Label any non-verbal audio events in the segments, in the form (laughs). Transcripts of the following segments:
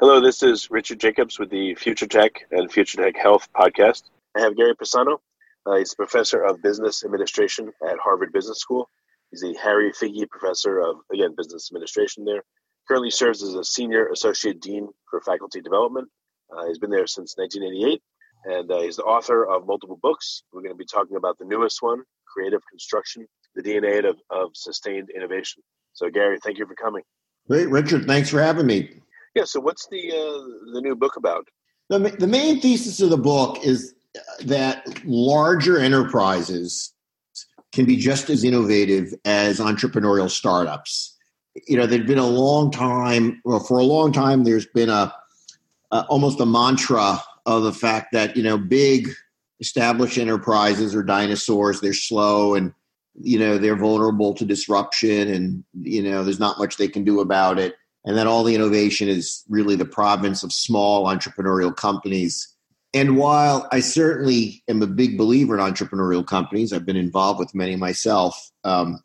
Hello, this is Richard Jacobs with the Future Tech and Future Tech Health podcast. I have Gary Pisano. Uh, he's a professor of business administration at Harvard Business School. He's a Harry Figgie Professor of, again, business administration there. Currently serves as a senior associate dean for faculty development. Uh, he's been there since 1988, and uh, he's the author of multiple books. We're going to be talking about the newest one, Creative Construction, the DNA of, of sustained innovation. So, Gary, thank you for coming. Great, Richard. Thanks for having me. Yeah. So, what's the uh, the new book about? The, the main thesis of the book is that larger enterprises can be just as innovative as entrepreneurial startups. You know, there's been a long time, well, for a long time, there's been a, a almost a mantra of the fact that you know big established enterprises are dinosaurs. They're slow and you know they're vulnerable to disruption, and you know there's not much they can do about it and that all the innovation is really the province of small entrepreneurial companies. And while I certainly am a big believer in entrepreneurial companies, I've been involved with many myself. Um,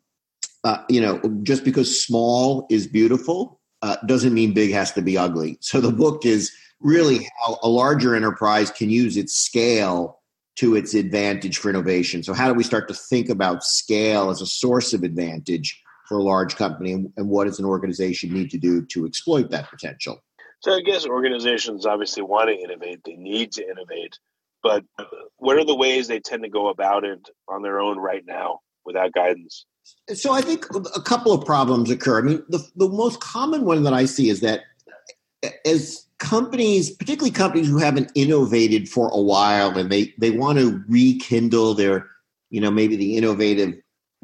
uh, you know, just because small is beautiful uh, doesn't mean big has to be ugly. So the book is really how a larger enterprise can use its scale to its advantage for innovation. So how do we start to think about scale as a source of advantage for a large company and, what does an organization need to do to exploit that potential? So i guess organizations obviously want to innovate they need to innovate but what are the ways they tend to go about it on their own right now without guidance? So i think a couple of problems occur. I mean the, the most common one that i see is that as companies particularly companies who haven't innovated for a while and they they want to rekindle their you know maybe the innovative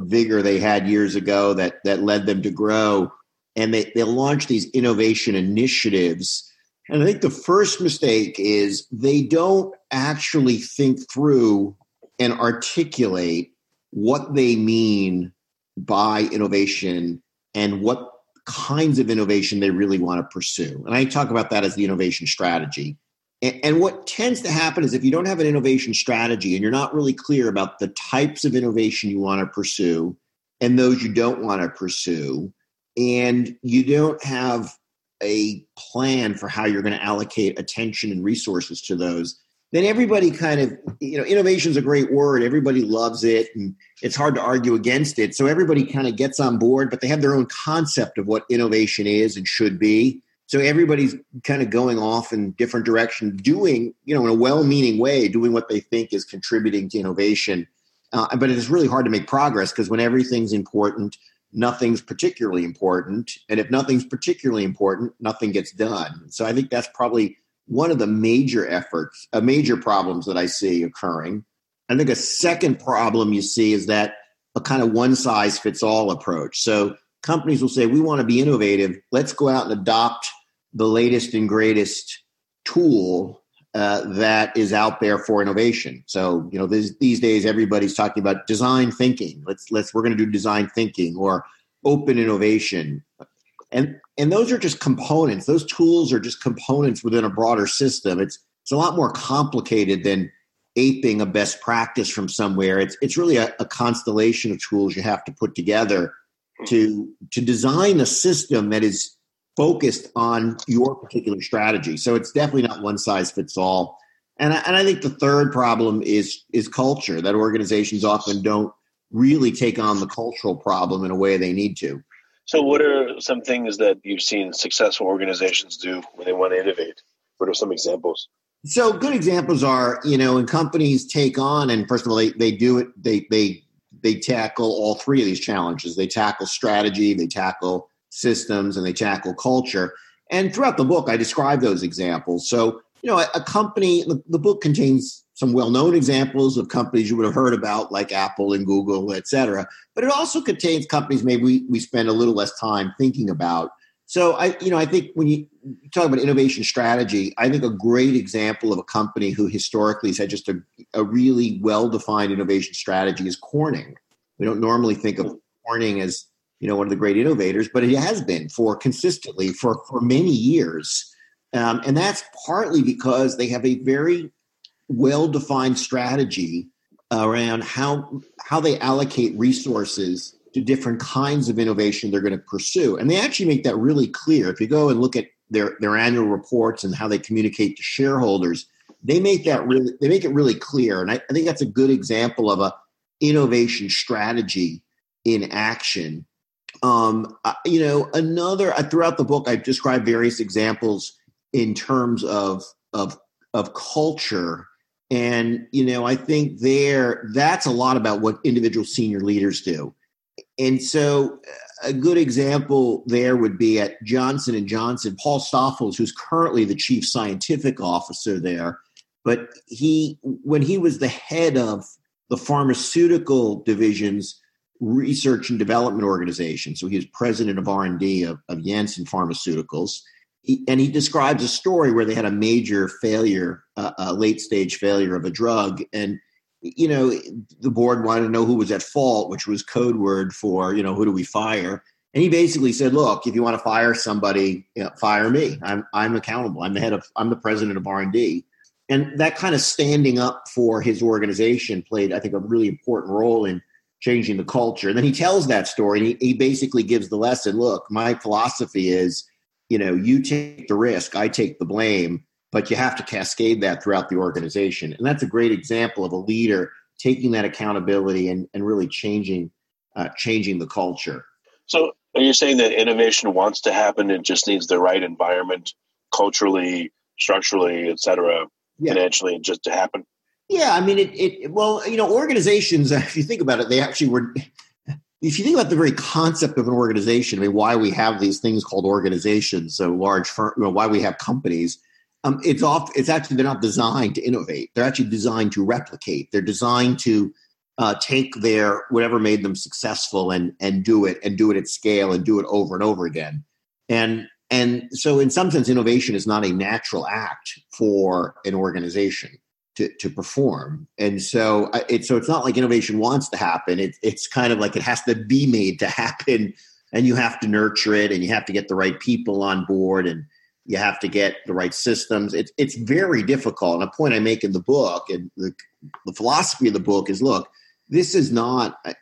vigor they had years ago that that led them to grow. And they, they launch these innovation initiatives. And i think the first mistake is they don't actually think through and articulate what they mean by innovation and what kinds of innovation they really want to pursue. And i talk about that as the innovation strategy and what tends to happen is if you don't have an innovation strategy and you're not really clear about the types of innovation you want to pursue and those you don't want to pursue, and you don't have a plan for how you're going to allocate attention and resources to those, then everybody kind of, you know, innovation is a great word. Everybody loves it and it's hard to argue against it. So everybody kind of gets on board, but they have their own concept of what innovation is and should be so everybody's kind of going off in different directions doing you know in a well-meaning way doing what they think is contributing to innovation. Uh, but it's really hard to make progress because when everything's important nothing's particularly important and if nothing's particularly important nothing gets done. So i think that's probably one of the major efforts uh, major problems that i see occurring. I think a second problem you see is that a kind of one size fits all approach. So companies will say we want to be innovative. Let's go out and adopt the latest and greatest tool uh, that is out there for innovation. So you know this, these days everybody's talking about design thinking. Let's let's we're going to do design thinking or open innovation, and and those are just components. Those tools are just components within a broader system. It's it's a lot more complicated than aping a best practice from somewhere. It's it's really a, a constellation of tools you have to put together to to design a system that is focused on your particular strategy. So it's definitely not one size fits all. And I, and I think the third problem is is culture that organizations often don't really take on the cultural problem in a way they need to. So, what are some things that you've seen successful organizations do when they want to innovate? What are some examples? So, good examples are, you know, when companies take on, and first of all, they, they do it, they, they, they tackle all three of these challenges. They tackle strategy, they tackle systems, and they tackle culture. And throughout the book, I describe those examples. So, you know, a, a company, the, the book contains some well-known examples of companies you would have heard about like apple and google et cetera but it also contains companies maybe we, we spend a little less time thinking about so i you know i think when you talk about innovation strategy i think a great example of a company who historically has had just a, a really well-defined innovation strategy is corning we don't normally think of hmm. corning as you know one of the great innovators but it has been for consistently for for many years um, and that's partly because they have a very well defined strategy around how how they allocate resources to different kinds of innovation they're going to pursue. And they actually make that really clear. If you go and look at their, their annual reports and how they communicate to shareholders, they make that really they make it really clear. And I, I think that's a good example of a innovation strategy in action. Um, you know, another throughout the book, I've described various examples in terms of of of culture and, you know, I think there that's a lot about what individual senior leaders do. And so a good example there would be at Johnson and Johnson, Paul Stoffels, who's currently the chief scientific officer there, but he when he was the head of the pharmaceutical division's research and development organization, so he was president of R&D of, of Janssen Pharmaceuticals, he, and he describes a story where they had a major failure, uh, a late stage failure of a drug, and you know the board wanted to know who was at fault, which was code word for you know who do we fire. And he basically said, "Look, if you want to fire somebody, you know, fire me. I'm I'm accountable. I'm the head of I'm the president of R and D." And that kind of standing up for his organization played, I think, a really important role in changing the culture. And then he tells that story, and he, he basically gives the lesson: Look, my philosophy is you know, you take the risk, I take the blame, but you have to cascade that throughout the organization. And that's a great example of a leader taking that accountability and, and really changing uh, changing the culture. So are you saying that innovation wants to happen? It just needs the right environment, culturally, structurally, et cetera, yeah. financially, just to happen? Yeah, I mean, it, it. Well, you know, organizations. (laughs) If you think about it, they actually were if you think about the very concept of an organization, I mean, why we have these things called organizations, so large firm, you know, why we have companies, um, it's off. It's actually they're not designed to innovate. They're actually designed to replicate. They're designed to uh, take their whatever made them successful and and do it and do it at scale and do it over and over again. And and so, in some sense, innovation is not a natural act for an organization to, to perform. And so it's so it's not like innovation wants to happen. It, it's kind of like it has to be made to (laughs) happen, and you have to nurture it, and you have to get the right people on board, and you have to get the right systems. It's it's very difficult. And a point I make in the book, and the, the philosophy of the book is: look, this is not uh,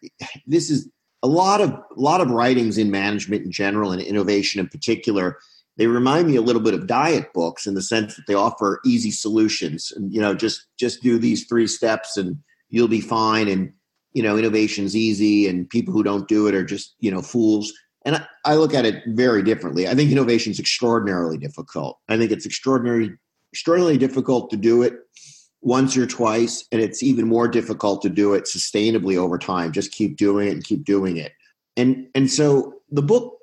this is a lot of a lot of writings in management in general and innovation in particular they remind me a little bit of diet books in the sense that they offer easy solutions and you know just just do these three steps and you'll be fine. And you know innovation's easy and people who don't do it are just you know fools. And I, I look at it very differently. I think innovation is extraordinarily difficult. I think it's extraordinary extraordinarily difficult to do it once or twice and it's even more difficult to do it sustainably over time. Just keep doing it and keep doing it. And and so the book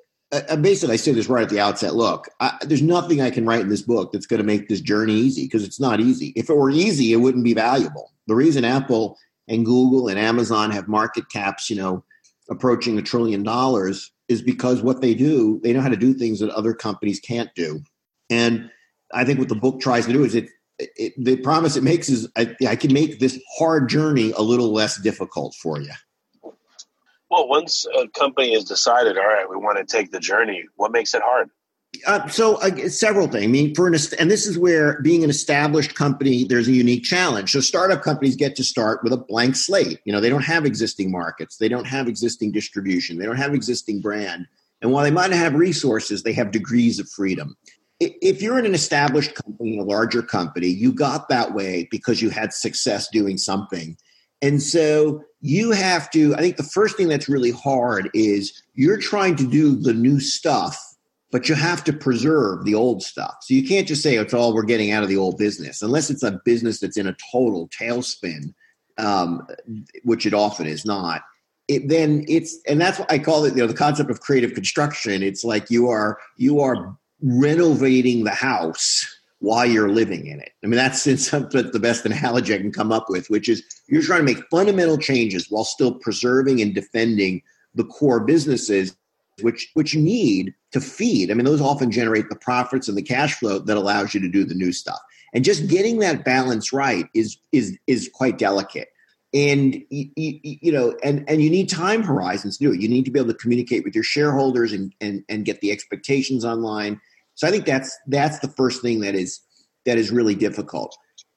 uh, basically, I say this right at the outset. Look, I, there's nothing I can write in this book that's going to make this journey easy because it's not easy. If it were easy, it wouldn't be valuable. The reason Apple and Google and Amazon have market caps, you know, approaching a trillion dollars is because what they do, they know how to do things that other companies can't do. And I think what the book tries to do is it, it the promise it makes is I, I can make this hard journey a little less difficult for you. Well, once a company has decided, all right, we want to take the journey, what makes it hard? Uh, so uh, several things. I mean, for an and this is where being an established company, there's a unique challenge. So startup companies get to start with a blank slate. You know, they don't have existing markets, they don't have existing distribution, they don't have existing brand, and while they might have resources, they have degrees of freedom. If you're in an established company, a larger company, you got that way because you had success doing something, and so you have to i think the first thing that's really hard is you're trying to do the new stuff but you have to preserve the old stuff. So you can't just say it's all we're getting out of the old business unless it's a business that's in a total tailspin um, which it often is not. It, then it's and that's what i call it you know the concept of creative construction. It's like you are you are renovating the house while you're living in it. I mean, that's in (laughs) some, the best analogy I can come up with, which is you're trying to make fundamental changes while still preserving and defending the core businesses which which you need to feed. I mean, those often generate the profits and the cash flow that allows you to do the new stuff. And just getting that balance right is is is quite delicate. And you, you, know, and and you need time horizons to do it. You need to be able to communicate with your shareholders and and and get the expectations online so I think that's that's the first thing that is that is really difficult.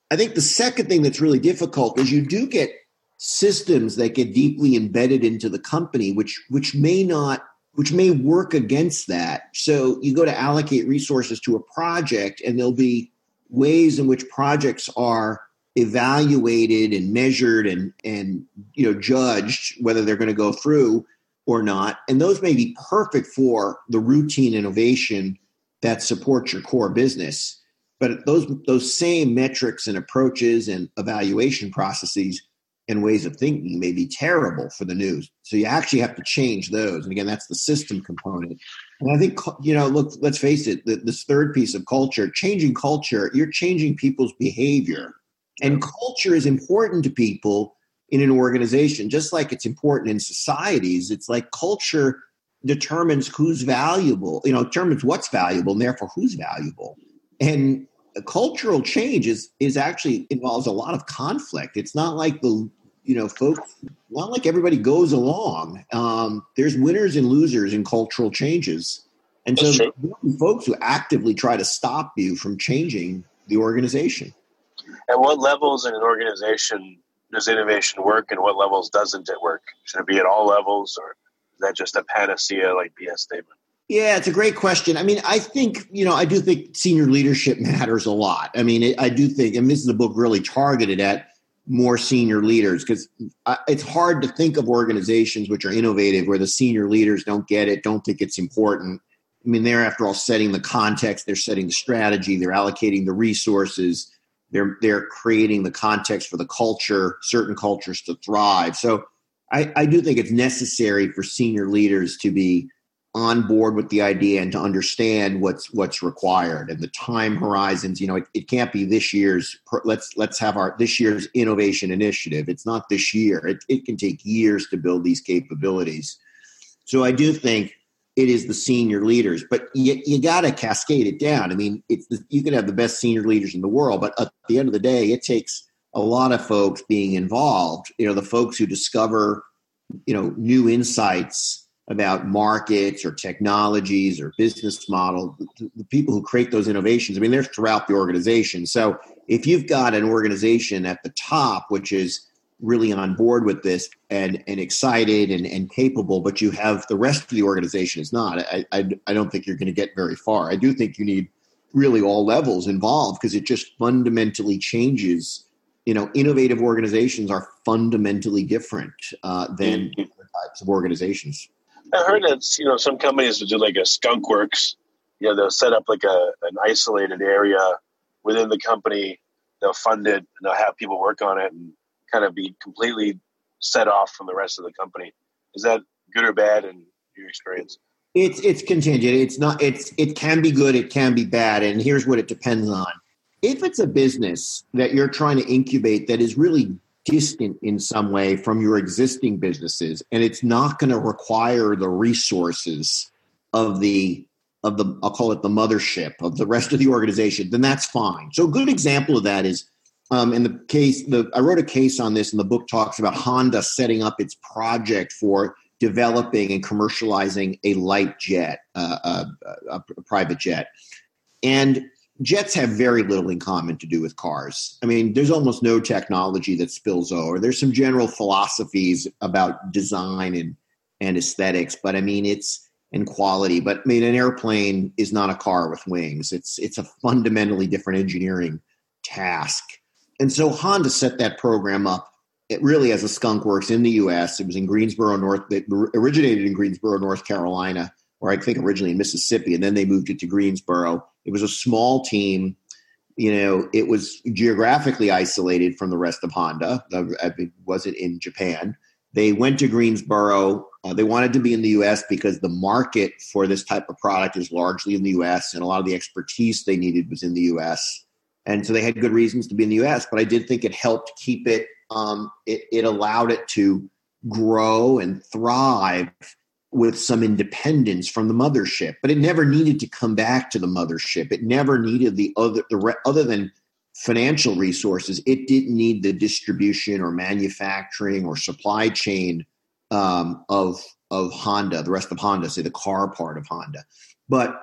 I think the second thing that's really difficult is you do get systems that get deeply embedded into the company, which which may not which may work against that. So you go to allocate resources to a project, and there'll be ways in which projects are evaluated and measured and and you know judged whether they're going to go through or not. And those may be perfect for the routine innovation that supports your core business. But those those same metrics and approaches and evaluation processes and ways of thinking may be terrible for the news. So you actually have to change those. And again, that's the system component. And I think you know, look, let's face it. this third piece of culture, changing culture, you're changing people's behavior, and culture is important to people in an organization, just like it's important in societies. It's like culture determines who's valuable, you know, determines what's valuable and therefore who's valuable. And cultural change is is actually involves a lot of conflict. It's not like the you know folks not like everybody goes along. Um, there's winners and losers in cultural changes. And That's so folks who actively try to stop you from changing the organization. At what levels in an organization does innovation work and what levels doesn't it work? Should it be at all levels or that just a panacea like BS statement? Yeah, it's a great question. I mean, I think, you know, I do think senior leadership matters a lot. I mean, I do think, and this is a book really targeted at more senior leaders because it's hard to think of organizations which are innovative where the senior leaders don't get it, don't think it's important. I mean, they're after all setting the context, they're setting the strategy, they're allocating the resources, they're they're creating the context for the culture, certain cultures to thrive. So I, I do think it's necessary for senior leaders to be on board with the idea and to understand what's what's required and the time horizons. You know it, it can't be this year's let's let's have our this year's innovation initiative. It's not this year. It, it can take years to build these capabilities. So i do think it is the senior leaders but you, you got to cascade it down. I mean it's the, you can have the best senior leaders in the world but at the end of the day it takes a lot of folks being involved you know the folks who discover you know new insights about markets or technologies or business model the people who create those innovations i mean they're throughout the organization. So if you've got an organization at the top which is really on board with this and and excited and, and capable but you have the rest of the organization is not i i, I don't think you're going to get very far. I do think you need really all levels involved because it just fundamentally changes you know, innovative organizations are fundamentally different uh, than mm-hmm. types of organizations. I heard that you know some companies will do like a skunk works. You know, they'll set up like a an isolated area within the company. They'll fund it and they'll have people work on it and kind of be completely set off from the rest of the company. Is that good or bad in your experience? It's it's contingent. It's not. It's it can be good. It can be bad. And here's what it depends on if it's a business that you're trying to incubate that is really distant in some way from your existing businesses and it's not going to require the resources of the of the I'll call it the mothership of the rest of the organization, then that's fine. So a good example of that is um, in the case the I wrote a case on this and the book talks about Honda setting up its project for developing and commercializing a light jet, uh, a, a, a private jet, and jets have very little in common to do with cars. I mean, there's almost no technology that spills over. There's some general philosophies about design and and aesthetics, but I mean, it's and quality. But I mean, an airplane is not a car with wings. It's it's a fundamentally different engineering task. And so Honda set that program up It really as a skunk works in the U.S. It was in Greensboro, North. It originated in Greensboro, North Carolina, or I think originally in Mississippi, and then they moved it to Greensboro. It was a small team. You know, it was geographically isolated from the rest of Honda. It wasn't in Japan. They went to Greensboro. Uh, they wanted to be in the U.S. because the market for this type of product is largely in the U.S. and a lot of the expertise they needed was in the U.S. And so they had good reasons to be in the U.S. But I did think it helped keep it. Um, it, it allowed it to grow and thrive with some independence from the mothership. But it never needed to come back to the mothership. It never needed the other the other than financial resources. It didn't need the distribution or manufacturing or supply chain um, of of Honda, the rest of Honda, say the car part of Honda. But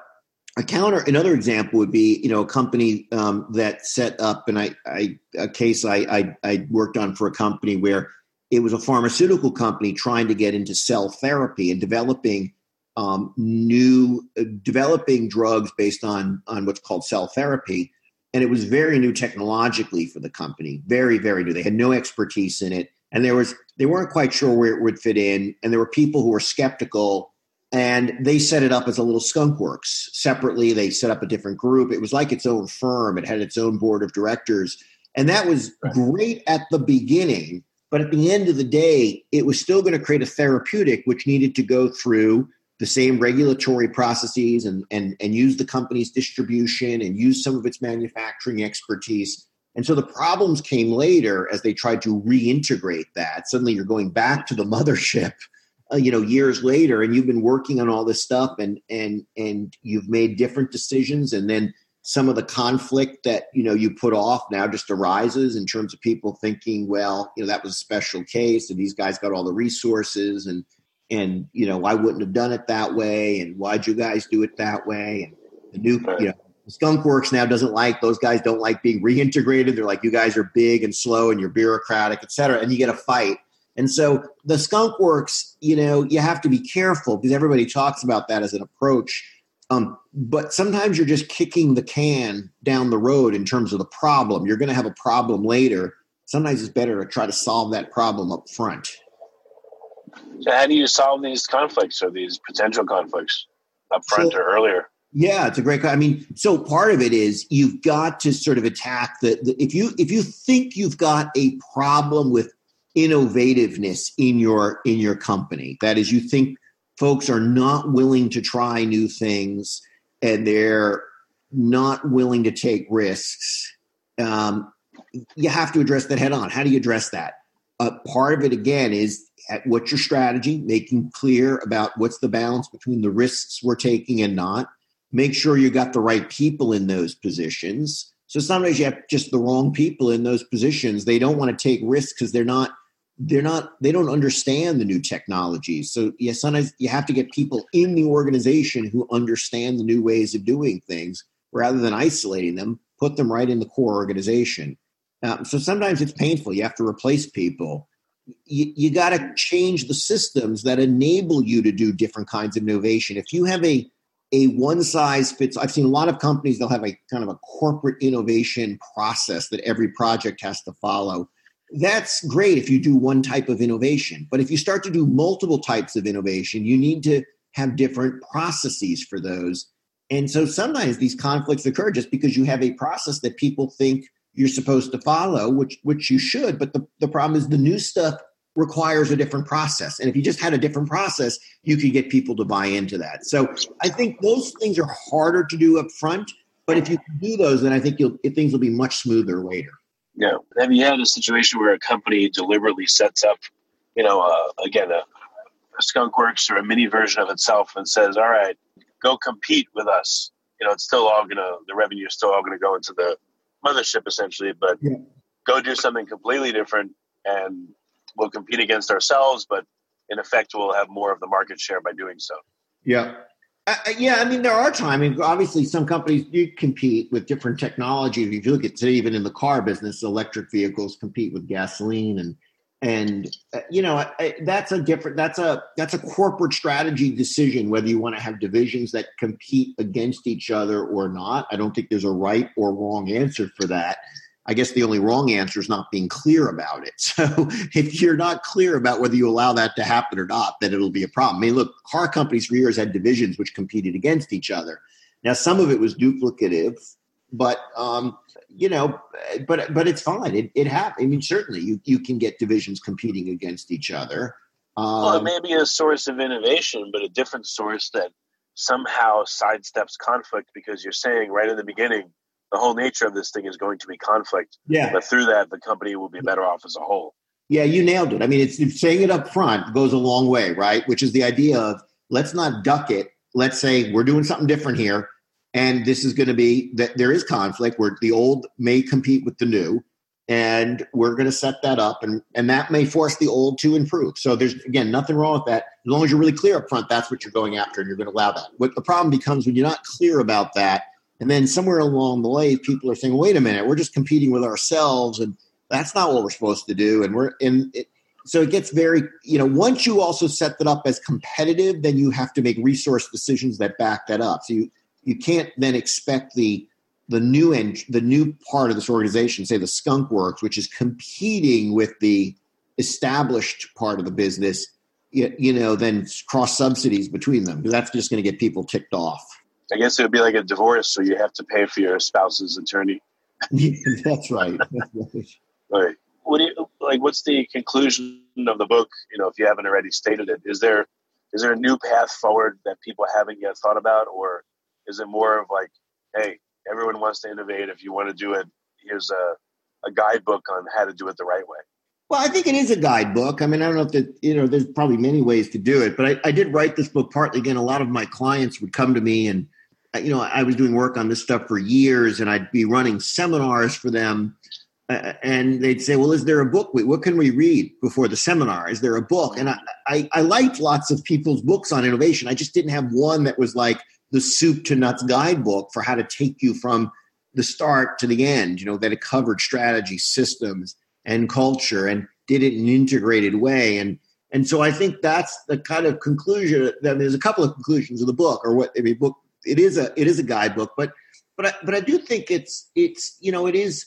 a counter, another example would be, you know, a company um, that set up, and I, I a case I, I, I worked on for a company where it was a pharmaceutical company trying to get into cell therapy and developing um, new, uh, developing drugs based on on what's called cell therapy, and it was very new technologically for the company, very very new. They had no expertise in it, and there was they weren't quite sure where it would fit in, and there were people who were skeptical. And they set it up as a little skunk works. Separately they set up a different group. It was like its own firm. It had its own board of directors. And that was right. great at the beginning but at the end of the day it was still going to create a therapeutic which needed to go through the same regulatory processes and, and, and use the company's distribution and use some of its manufacturing expertise. And so the problems came later as they tried to reintegrate that. Suddenly you're going back to the mothership (laughs) uh, you know years later and you've been working on all this stuff and and and you've made different decisions. And then some of the conflict that you know you put off now just arises in terms of people thinking well you know that was a special case and these guys got all the resources and and you know i wouldn't have done it that way and why'd you guys do it that way? And the new you know skunk works now doesn't like those guys don't like being reintegrated. They're like you guys are big and slow and you're bureaucratic et cetera and you get a fight. And so the skunk works, you know, you have to be careful because everybody talks about that as an approach. Um, but sometimes you're just kicking the can down the road in terms of the problem. You're going to have a problem later. Sometimes it's better to try to solve that problem up front. So, how do you solve these conflicts or these potential conflicts up front so, or earlier? Yeah, it's a great. I mean, so part of it is you've got to sort of attack the, the if you if you think you've got a problem with innovativeness in your in your company. That is, you think folks are not willing to try new things and they're not willing to take risks. Um, you have to address that head on. How do you address that? Uh, part of it again is what's your strategy, making clear about what's the balance between the risks we're taking and not. Make sure you got the right people in those positions. So sometimes you have just the wrong people in those positions. They don't want to take risks because they're not they're not they don't understand the new technologies so yeah sometimes you have to get people in the organization who understand the new ways of doing things rather than isolating them put them right in the core organization. Um, so sometimes it's painful. You have to replace people. You, you got to change the systems that enable you to do different kinds of innovation. If you have a a one size fits i've seen a lot of companies they'll have a kind of a corporate innovation process that every project has to follow that's great if you do one type of innovation. But if you start to do multiple types of innovation, you need to have different processes for those. And so sometimes these conflicts occur just because you have a process that people think you're supposed to follow, which which you should. But the, the problem is the new stuff requires a different process. And if you just had a different process, you could get people to buy into that. So I think those things are harder to do up front. But if you do those, then I think you'll things will be much smoother later. Yeah. Have you had a situation where a company deliberately sets up, you know, uh, again, a, a skunk works or a mini version of itself and says, all right, go compete with us. You know, it's still all going to, the revenue is still all going to go into the mothership essentially, but yeah. go do something completely different and we'll compete against ourselves, but in effect, we'll have more of the market share by doing so. Yeah. Uh, yeah, I mean, there are times. I mean, obviously, some companies do compete with different technologies. If you look at even in the car business, electric vehicles compete with gasoline, and and uh, you know I, that's a different. That's a that's a corporate strategy decision whether you want to have divisions that compete against each other or not. I don't think there's a right or wrong answer for that. I guess the only wrong answer is not being clear about it. (laughs) So if you're not clear about whether you allow that to happen or not, then it'll be a problem. I mean, look, car companies for years had divisions which competed against each other. Now, some of it was duplicative, but um, you know, but but it's fine. It it happens. I mean, certainly you you can get divisions competing against each other. Um, well, it may be a source of innovation, but a different source that somehow sidesteps conflict because you're saying right in the beginning the whole nature of this thing is going to be conflict. Yeah. But through that, the company will be better off as a whole. Yeah, you nailed it. I mean, it's, saying it up front goes a long way, right? Which is the idea of let's not duck it. Let's say we're doing something different here, and this is going to be that there is conflict where the old may compete with the new, and we're going to set that up, and and that may force the old to improve. So there's again nothing wrong with that as long as you're really clear up front. That's what you're going after, and you're going to allow that. What the problem becomes when you're not clear about that and then somewhere along the way, people are saying, wait a minute, we're just competing with ourselves. And that's not what we're supposed to do. And we're in it. So it gets very, you know, once you also set that up as competitive, then you have to make resource decisions that back that up. So you, you can't then expect the, the new and the new part of this organization, say the skunk works, which is competing with the established part of the business, you, you know, then cross subsidies between them. That's just going to get people ticked off. I guess it would be like a divorce, so you have to pay for your spouse's attorney. (laughs) That's right. right. What do you like? What's the conclusion of the book? You know, if you haven't already stated it, is there is there a new path forward that people haven't yet thought about, or is it more of like, hey, everyone wants to innovate. If you want to do it, here's a a guidebook on how to do it the right way. Well, I think it is a guidebook. I mean, I don't know if that, you know, there's probably many ways to do it, but I, I did write this book partly. Again, a lot of my clients would come to me and you know, I was doing work on this stuff for years, and I'd be running seminars for them. Uh, and they'd say, "Well, is there a book? What can we read before the seminar? Is there a book?" And I, I, I liked lots of people's books on innovation. I just didn't have one that was like the soup to nuts guidebook for how to take you from the start to the end. You know, that it covered strategy, systems, and culture, and did it in an integrated way. And and so I think that's the kind of conclusion. That there's a couple of conclusions of the book, or what I mean, book it is a it is a guidebook, but but I, but I do think it's it's you know it is.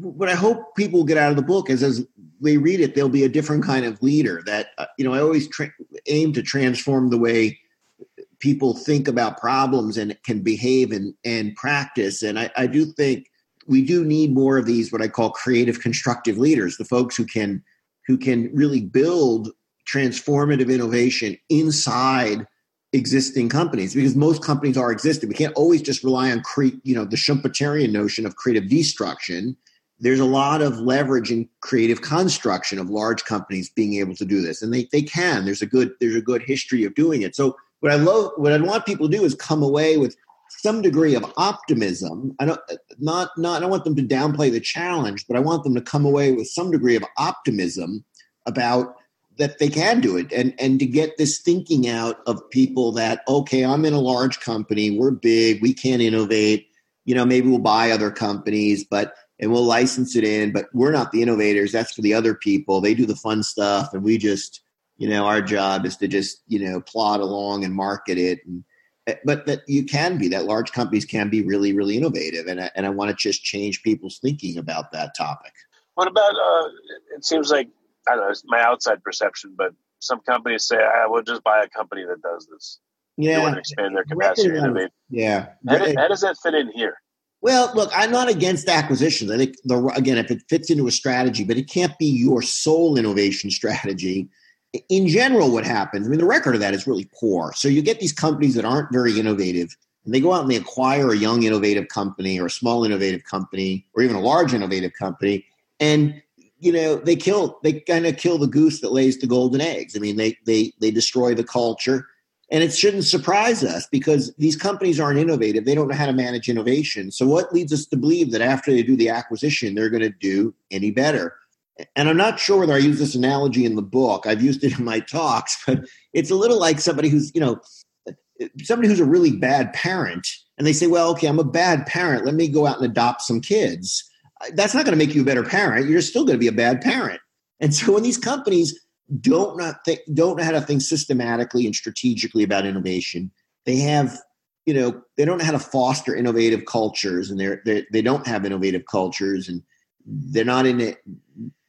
What I hope people get out of the book is as they read it, they'll be a different kind of leader. That uh, you know, I always tra- aim to transform the way people think about problems and can behave and and practice. And I, I do think we do need more of these what I call creative constructive leaders, the folks who can who can really build transformative innovation inside existing companies because most companies are existing. We can't always just rely on cre- you know the Schumpeterian notion of creative destruction. There's a lot of leverage in creative construction of large companies being able to do this, and they they can. There's a good there's a good history of doing it. So what I love what I want people to do is come away with some degree of optimism. I don't not not I don't want them to downplay the challenge, but I want them to come away with some degree of optimism about that they can do it. And and to get this thinking out of people that okay i'm in a large company we're big we can't innovate you know maybe we'll buy other companies but and we'll license it in but we're not the innovators that's for the other people. They do the fun stuff and we just you know our job is to just you know plod along and market it and eh, but that you can be that large companies can be really really innovative and I, and I want to just change people's thinking about that topic. What about uh, it seems like I don't know, it's my outside perception, but some companies say, ah, I will just buy a company that does this. Yeah. They want to expand their capacity. Yeah. How, how, does that fit in here? Well, look, I'm not against acquisitions. I think the again, if it fits into a strategy, but it can't be your sole innovation strategy. In general, what happens? I mean, the record of that is really poor. So you get these companies that aren't very innovative, and they go out and they acquire a young innovative company or a small innovative company or even a large innovative company, and you know they kill they kind of kill the goose that lays the golden eggs. I mean they they they destroy the culture. And it shouldn't surprise us because these companies aren't innovative. They don't know how to manage innovation. So what leads us to believe that after they do the acquisition they're going to do any better? And i'm not sure whether i use this analogy in the book. I've used it in my talks but it's a little like somebody who's you know somebody who's a really bad parent and they say well okay i'm a bad parent. Let me go out and adopt some kids that's not going to make you a better parent. You're still going to be a bad parent. And so when these companies don't not think, don't know how to think systematically and strategically about innovation, they have you know they don't know how to foster innovative cultures and they're, they're they don't have innovative cultures and they're not in it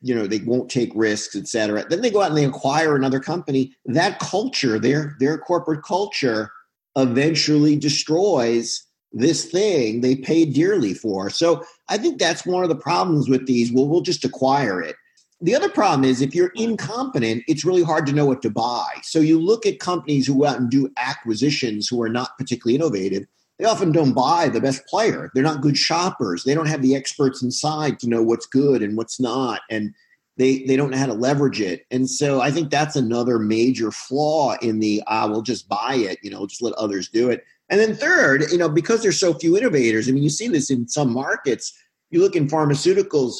you know they won't take risks et cetera then they go out and they acquire another company that culture their their corporate culture eventually destroys this thing they paid dearly for so i think that's one of the problems with these well we'll just acquire it the other problem is if you're incompetent, it's really hard to know what to buy. So you look at companies who go out and do acquisitions who are not particularly innovative. They often don't buy the best player. They're not good shoppers. They don't have the experts inside to know what's good and what's not. And they, they don't know how to leverage it. And so I think that's another major flaw in the, ah, will just buy it, you know, just let others do it. And then third, you know, because there's so few innovators, I mean, you see this in some markets. You look in pharmaceuticals,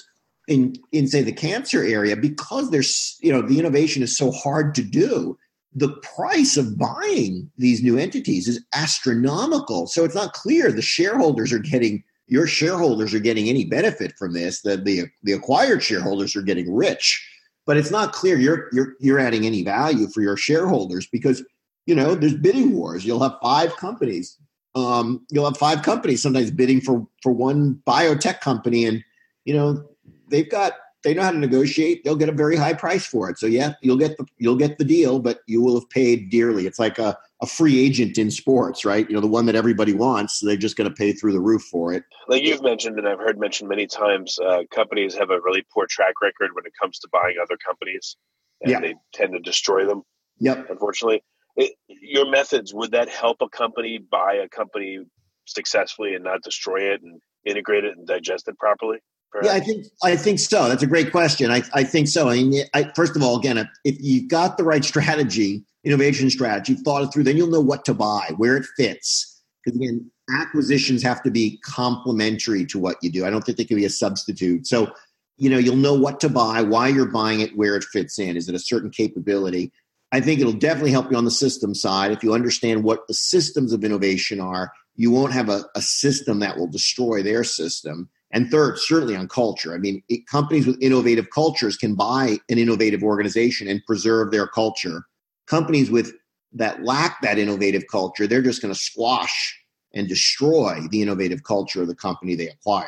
in in say the cancer area because there's you know the innovation is so hard to do the price of buying these new entities is astronomical so it's not clear the shareholders are getting your shareholders are getting any benefit from this that the the acquired shareholders are getting rich but it's not clear you're you're you're adding any value for your shareholders because you know there's bidding wars you'll have five companies um, you'll have five companies sometimes bidding for for one biotech company and you know they've got they know how to negotiate. They'll get a very high price for it. So yeah, you'll get the you'll get the deal, but you will have paid dearly. It's like a, a free agent in sports, right? You know, the one that everybody wants. So they're just going to pay through the roof for it. Like you've mentioned, and I've heard mentioned many times, uh, companies have a really poor track record when it comes to buying other companies, and yeah. they tend to destroy them. Yep. Unfortunately, it, your methods would that help a company buy a company successfully and not destroy it and integrate it and digest it properly? Perhaps? Yeah, I think I think so. That's a great question. I, I think so. I mean, I, first of all, again, if you've got the right strategy, innovation strategy, thought it through, then you'll know what to buy, where it fits. Because again, acquisitions have to be complementary to what you do. I don't think they can be a substitute. So, you know, you'll know what to buy, why you're buying it, where it fits in. Is it a certain capability? I think it'll definitely help you on the system side. If you understand what the systems of innovation are, you won't have a, a system that will destroy their system and third, certainly on culture. I mean, it, companies with innovative cultures can buy an innovative organization and preserve their culture. Companies with that lack that innovative culture, they're just going to squash and destroy the innovative culture of the company they acquired.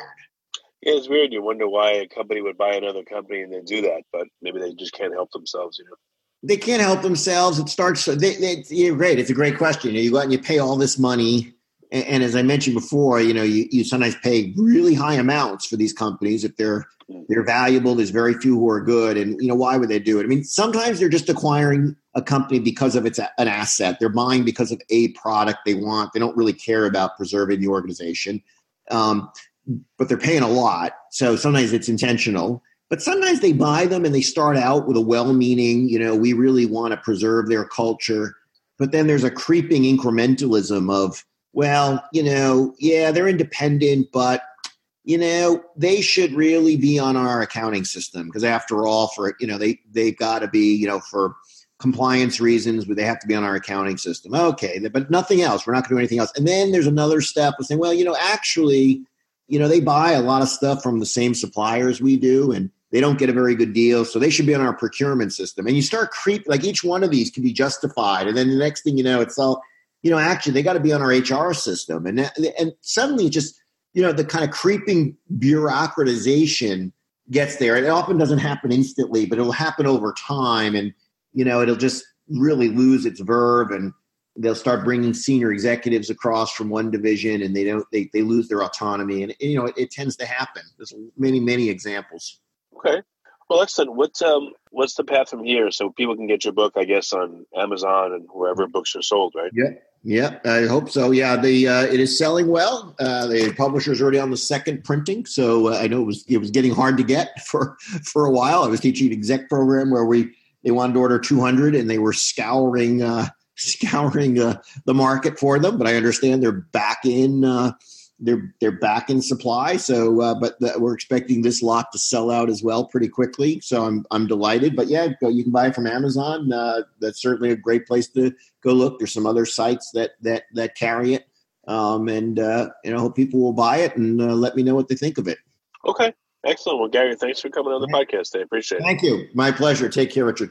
Yeah, it's weird. You wonder why a company would buy another company and then do that, but maybe they just can't help themselves, you know. They can't help themselves. It starts. They, they, you're great. It's a great question. You, know, you go out and you pay all this money and, and, as I mentioned before, you know, you, you sometimes pay really high amounts for these companies if they're they're valuable. There's very few who are good, and you know why would they do it? I mean, sometimes they're just acquiring a company because of its an asset. They're buying because of a product they want. They don't really care about preserving the organization, um, but they're paying a lot. So sometimes it's intentional. But sometimes they buy them and they start out with a well-meaning, you know, we really want to preserve their culture. But then there's a creeping incrementalism of well, you know, yeah, they're independent, but you know, they should really be on our accounting system because after all, for you know, they they've got to be, you know, for compliance reasons, but they have to be on our accounting system. Okay, but nothing else. We're not going to do anything else. And then there's another step of saying, well, you know, actually, you know, they buy a lot of stuff from the same suppliers we do, and they don't get a very good deal, so they should be on our procurement system. And you start creep like each one of these can be justified, and then the next thing you know, it's all you know, actually they got to be on our HR system. And, and suddenly just, you know, the kind of creeping bureaucratization gets there. It often doesn't happen instantly, but it'll happen over time. And, you know, it'll just really lose its verve and they'll start bringing senior executives across from one division and they don't, they, they lose their autonomy. And, you know, it, it tends to happen. There's many, many examples. Okay. Well, excellent. What's um what's the path from here so people can get your book, I guess, on Amazon and wherever books are sold, right? Yeah, yeah, I hope so. Yeah, the uh, it is selling well. Uh, the publisher's already on the second printing, so uh, I know it was it was getting hard to get (laughs) for for a while. I was teaching an exec program where we they wanted to order 200 and they were scouring uh, (laughs) scouring uh, the market for them, but I understand they're back in uh, they're they're back in supply. So, uh, but the, we're expecting this lot to sell out as well pretty quickly. So I'm I'm delighted. But yeah, go, you can buy it from Amazon. Uh, that's certainly a great place to go look. There's some other sites that that that carry it, um, and uh, you know, hope people will buy it and uh, let me know what they think of it. Okay, excellent. Well, Gary, thanks for coming on the podcast. I appreciate it. Thank you. My pleasure. Take care, Richard.